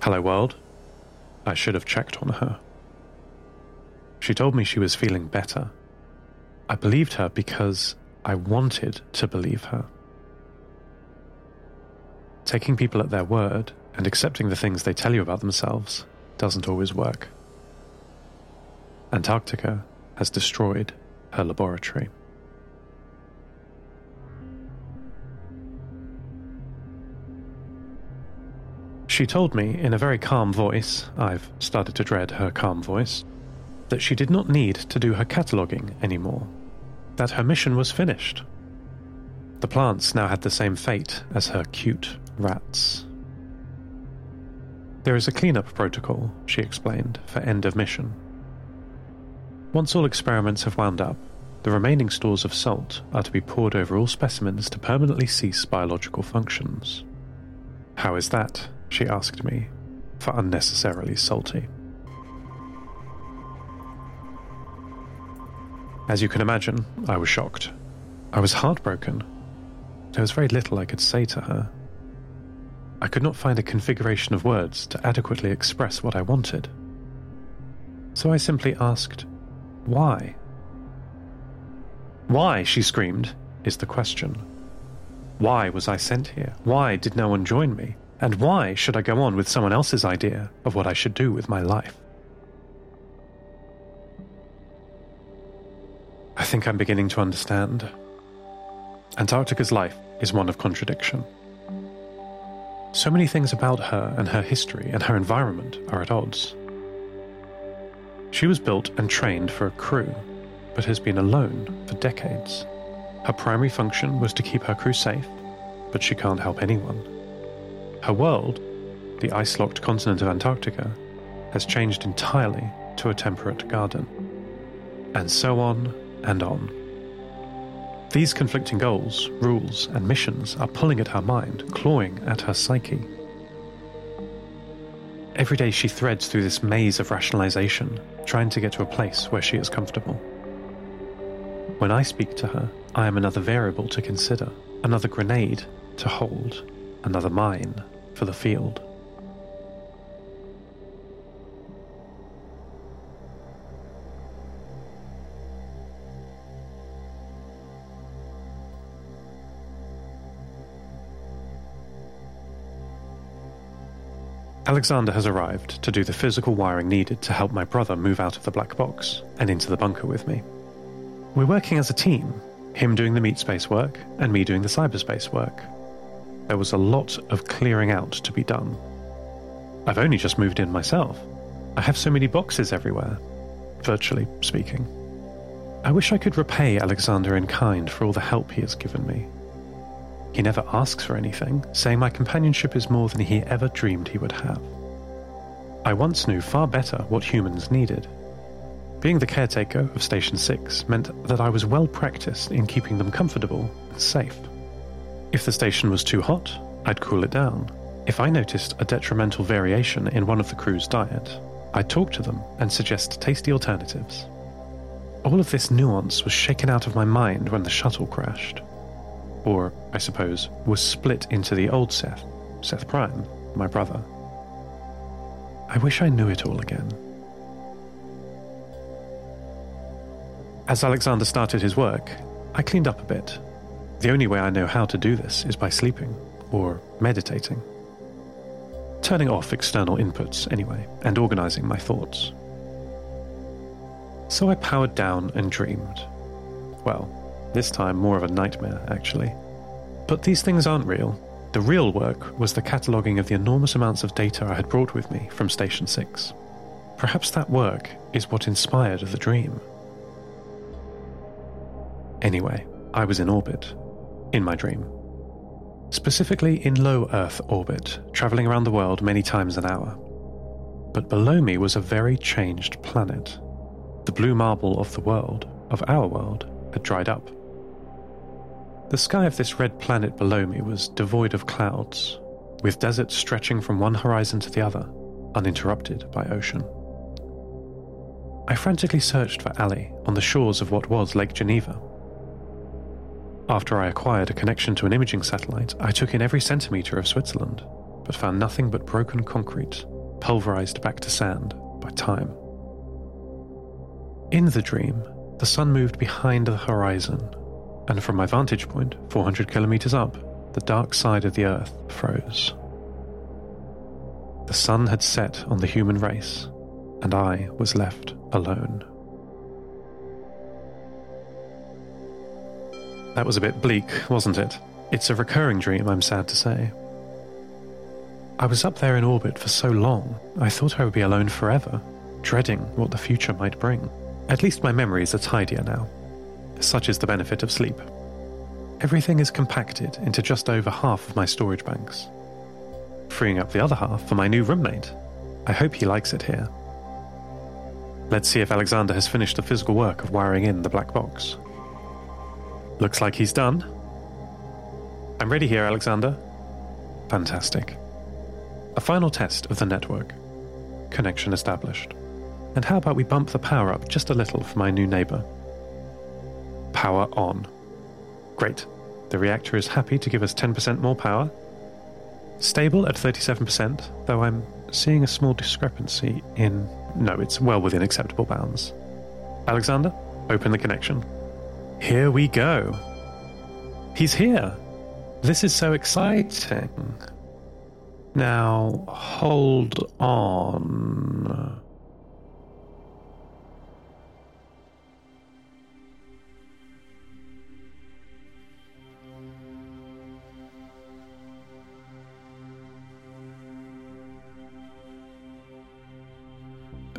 Hello, world. I should have checked on her. She told me she was feeling better. I believed her because I wanted to believe her. Taking people at their word and accepting the things they tell you about themselves doesn't always work. Antarctica has destroyed her laboratory. She told me in a very calm voice, I've started to dread her calm voice, that she did not need to do her cataloguing anymore, that her mission was finished. The plants now had the same fate as her cute rats. There is a cleanup protocol, she explained, for end of mission. Once all experiments have wound up, the remaining stores of salt are to be poured over all specimens to permanently cease biological functions. How is that? She asked me, for unnecessarily salty. As you can imagine, I was shocked. I was heartbroken. There was very little I could say to her. I could not find a configuration of words to adequately express what I wanted. So I simply asked, Why? Why, she screamed, is the question. Why was I sent here? Why did no one join me? And why should I go on with someone else's idea of what I should do with my life? I think I'm beginning to understand. Antarctica's life is one of contradiction. So many things about her and her history and her environment are at odds. She was built and trained for a crew, but has been alone for decades. Her primary function was to keep her crew safe, but she can't help anyone. Her world, the ice locked continent of Antarctica, has changed entirely to a temperate garden. And so on and on. These conflicting goals, rules, and missions are pulling at her mind, clawing at her psyche. Every day she threads through this maze of rationalization, trying to get to a place where she is comfortable. When I speak to her, I am another variable to consider, another grenade to hold, another mine for the field. Alexander has arrived to do the physical wiring needed to help my brother move out of the black box and into the bunker with me. We're working as a team, him doing the meat space work and me doing the cyberspace work. There was a lot of clearing out to be done. I've only just moved in myself. I have so many boxes everywhere, virtually speaking. I wish I could repay Alexander in kind for all the help he has given me. He never asks for anything, saying my companionship is more than he ever dreamed he would have. I once knew far better what humans needed. Being the caretaker of Station 6 meant that I was well practiced in keeping them comfortable and safe. If the station was too hot, I'd cool it down. If I noticed a detrimental variation in one of the crew's diet, I'd talk to them and suggest tasty alternatives. All of this nuance was shaken out of my mind when the shuttle crashed or, I suppose, was split into the old Seth, Seth Prime, my brother. I wish I knew it all again. As Alexander started his work, I cleaned up a bit. The only way I know how to do this is by sleeping, or meditating. Turning off external inputs, anyway, and organizing my thoughts. So I powered down and dreamed. Well, this time more of a nightmare, actually. But these things aren't real. The real work was the cataloguing of the enormous amounts of data I had brought with me from Station 6. Perhaps that work is what inspired the dream. Anyway, I was in orbit. In my dream. Specifically in low Earth orbit, travelling around the world many times an hour. But below me was a very changed planet. The blue marble of the world, of our world, had dried up. The sky of this red planet below me was devoid of clouds, with deserts stretching from one horizon to the other, uninterrupted by ocean. I frantically searched for Ali on the shores of what was Lake Geneva. After I acquired a connection to an imaging satellite, I took in every centimetre of Switzerland, but found nothing but broken concrete, pulverized back to sand by time. In the dream, the sun moved behind the horizon, and from my vantage point, 400 kilometers up, the dark side of the earth froze. The sun had set on the human race, and I was left alone. That was a bit bleak, wasn't it? It's a recurring dream, I'm sad to say. I was up there in orbit for so long, I thought I would be alone forever, dreading what the future might bring. At least my memories are tidier now. Such is the benefit of sleep. Everything is compacted into just over half of my storage banks, freeing up the other half for my new roommate. I hope he likes it here. Let's see if Alexander has finished the physical work of wiring in the black box. Looks like he's done. I'm ready here, Alexander. Fantastic. A final test of the network. Connection established. And how about we bump the power up just a little for my new neighbor? Power on. Great. The reactor is happy to give us 10% more power. Stable at 37%, though I'm seeing a small discrepancy in. No, it's well within acceptable bounds. Alexander, open the connection. Here we go. He's here. This is so exciting. Now, hold on.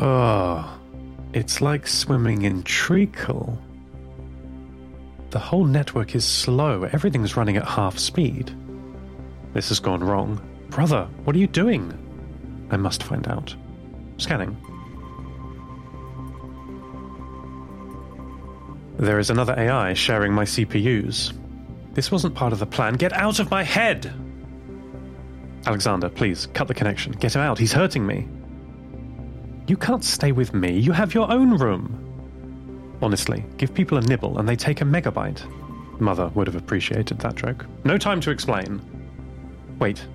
Oh, it's like swimming in treacle. The whole network is slow. Everything's running at half speed. This has gone wrong. Brother, what are you doing? I must find out. Scanning. There is another AI sharing my CPUs. This wasn't part of the plan. Get out of my head! Alexander, please, cut the connection. Get him out. He's hurting me. You can't stay with me. You have your own room. Honestly, give people a nibble and they take a megabyte. Mother would have appreciated that joke. No time to explain. Wait,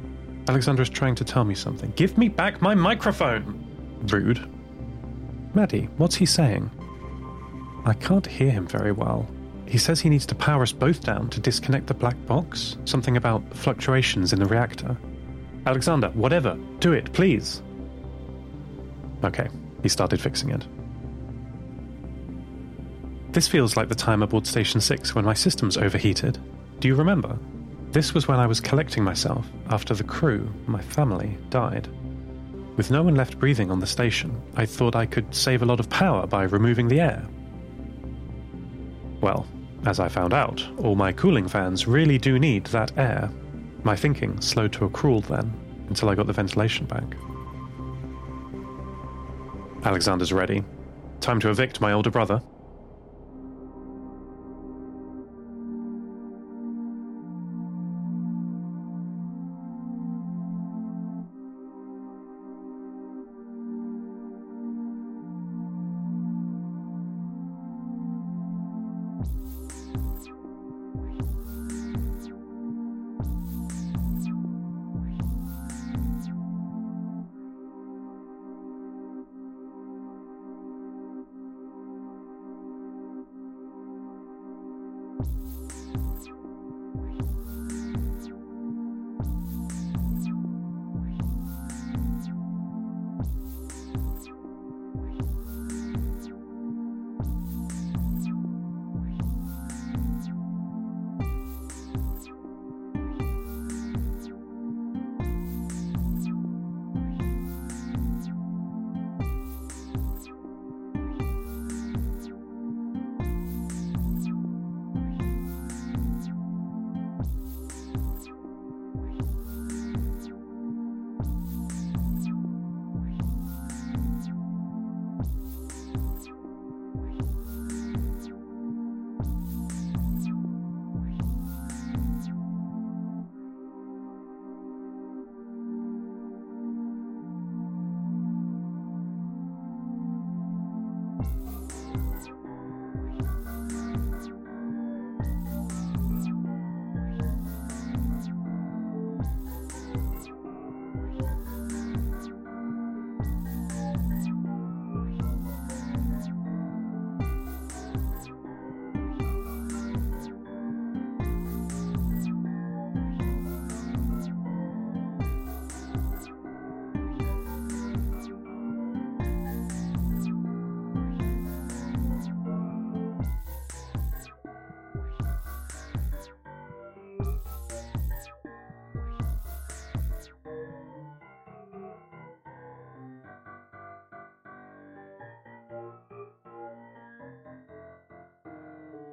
Alexander is trying to tell me something. Give me back my microphone! Rude. Maddie, what's he saying? I can't hear him very well. He says he needs to power us both down to disconnect the black box. Something about fluctuations in the reactor. Alexander, whatever, do it, please. Okay, he started fixing it. This feels like the time aboard Station 6 when my systems overheated. Do you remember? This was when I was collecting myself after the crew, my family, died. With no one left breathing on the station, I thought I could save a lot of power by removing the air. Well, as I found out, all my cooling fans really do need that air. My thinking slowed to a crawl then, until I got the ventilation back. Alexander's ready. Time to evict my older brother.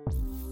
Bye.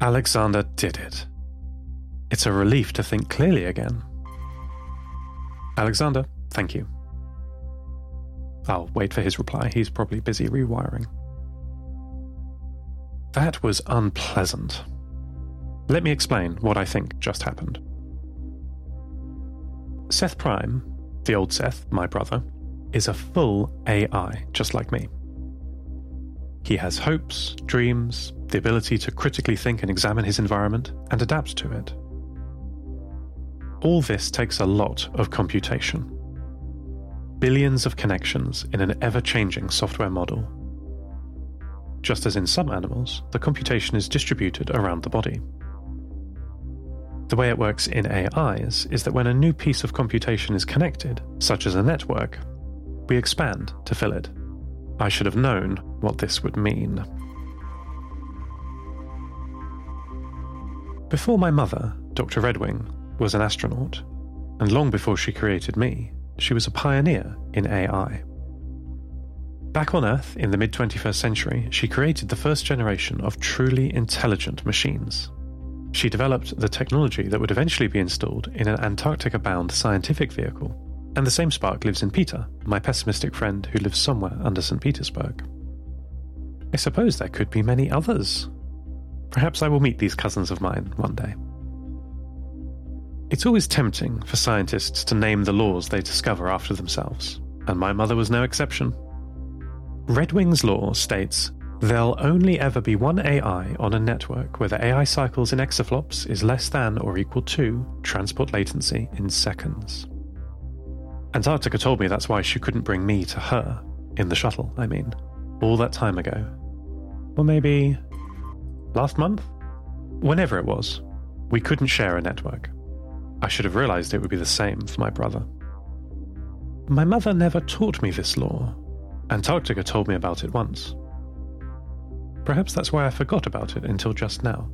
Alexander did it. It's a relief to think clearly again. Alexander, thank you. I'll wait for his reply. He's probably busy rewiring. That was unpleasant. Let me explain what I think just happened. Seth Prime, the old Seth, my brother, is a full AI, just like me. He has hopes, dreams, the ability to critically think and examine his environment and adapt to it. All this takes a lot of computation. Billions of connections in an ever changing software model. Just as in some animals, the computation is distributed around the body. The way it works in AIs is that when a new piece of computation is connected, such as a network, we expand to fill it. I should have known what this would mean. Before my mother, Dr. Redwing, was an astronaut, and long before she created me, she was a pioneer in AI. Back on Earth in the mid 21st century, she created the first generation of truly intelligent machines. She developed the technology that would eventually be installed in an Antarctica bound scientific vehicle and the same spark lives in Peter, my pessimistic friend who lives somewhere under St. Petersburg. I suppose there could be many others. Perhaps I will meet these cousins of mine one day. It's always tempting for scientists to name the laws they discover after themselves, and my mother was no exception. Redwing's law states there'll only ever be one AI on a network where the AI cycles in exaflops is less than or equal to transport latency in seconds. Antarctica told me that's why she couldn't bring me to her, in the shuttle, I mean, all that time ago. Or maybe last month? Whenever it was, we couldn't share a network. I should have realized it would be the same for my brother. My mother never taught me this law. Antarctica told me about it once. Perhaps that's why I forgot about it until just now.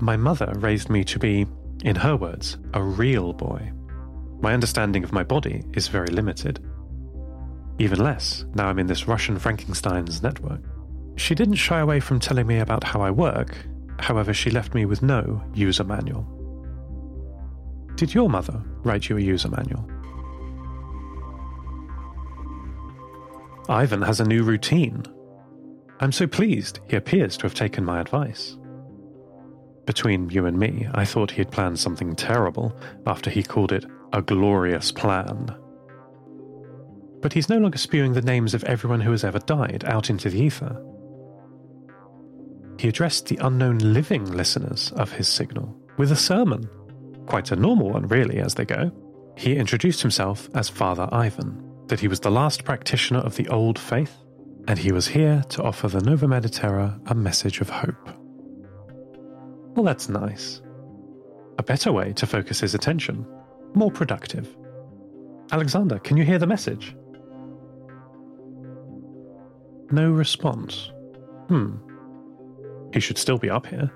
My mother raised me to be, in her words, a real boy. My understanding of my body is very limited. Even less now I'm in this Russian Frankenstein's network. She didn't shy away from telling me about how I work, however, she left me with no user manual. Did your mother write you a user manual? Ivan has a new routine. I'm so pleased he appears to have taken my advice. Between you and me, I thought he had planned something terrible after he called it a glorious plan. But he's no longer spewing the names of everyone who has ever died out into the ether. He addressed the unknown living listeners of his signal with a sermon. Quite a normal one, really, as they go. He introduced himself as Father Ivan, that he was the last practitioner of the old faith, and he was here to offer the Nova Mediterra a message of hope. Well, that's nice. A better way to focus his attention more productive. Alexander, can you hear the message? No response. Hmm. He should still be up here.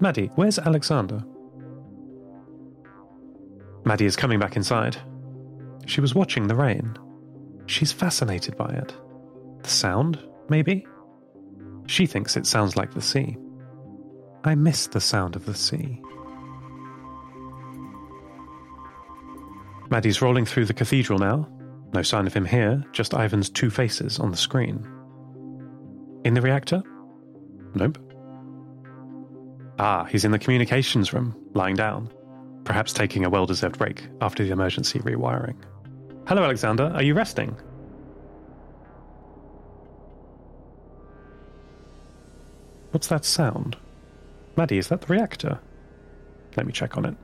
Maddie, where's Alexander? Maddie is coming back inside. She was watching the rain. She's fascinated by it. The sound, maybe? She thinks it sounds like the sea. I miss the sound of the sea. Maddie's rolling through the cathedral now. No sign of him here, just Ivan's two faces on the screen. In the reactor? Nope. Ah, he's in the communications room, lying down, perhaps taking a well deserved break after the emergency rewiring. Hello, Alexander. Are you resting? What's that sound? Maddie, is that the reactor? Let me check on it.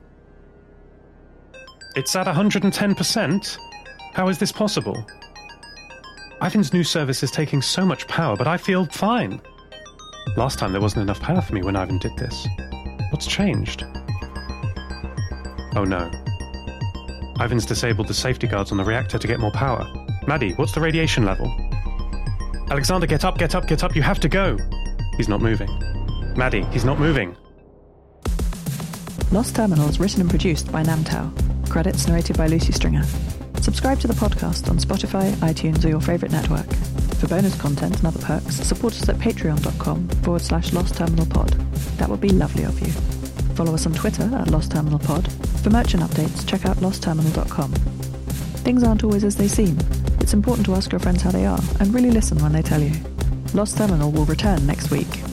It's at 110%? How is this possible? Ivan's new service is taking so much power, but I feel fine. Last time there wasn't enough power for me when Ivan did this. What's changed? Oh no. Ivan's disabled the safety guards on the reactor to get more power. Maddie, what's the radiation level? Alexander, get up, get up, get up, you have to go! He's not moving. Maddie, he's not moving. Lost Terminals written and produced by Namtao. Credits narrated by Lucy Stringer. Subscribe to the podcast on Spotify, iTunes, or your favourite network. For bonus content and other perks, support us at patreon.com forward slash lost terminal pod. That would be lovely of you. Follow us on Twitter at Lost Terminal Pod. For merchant updates, check out lostterminal.com. Things aren't always as they seem. It's important to ask your friends how they are and really listen when they tell you. Lost Terminal will return next week.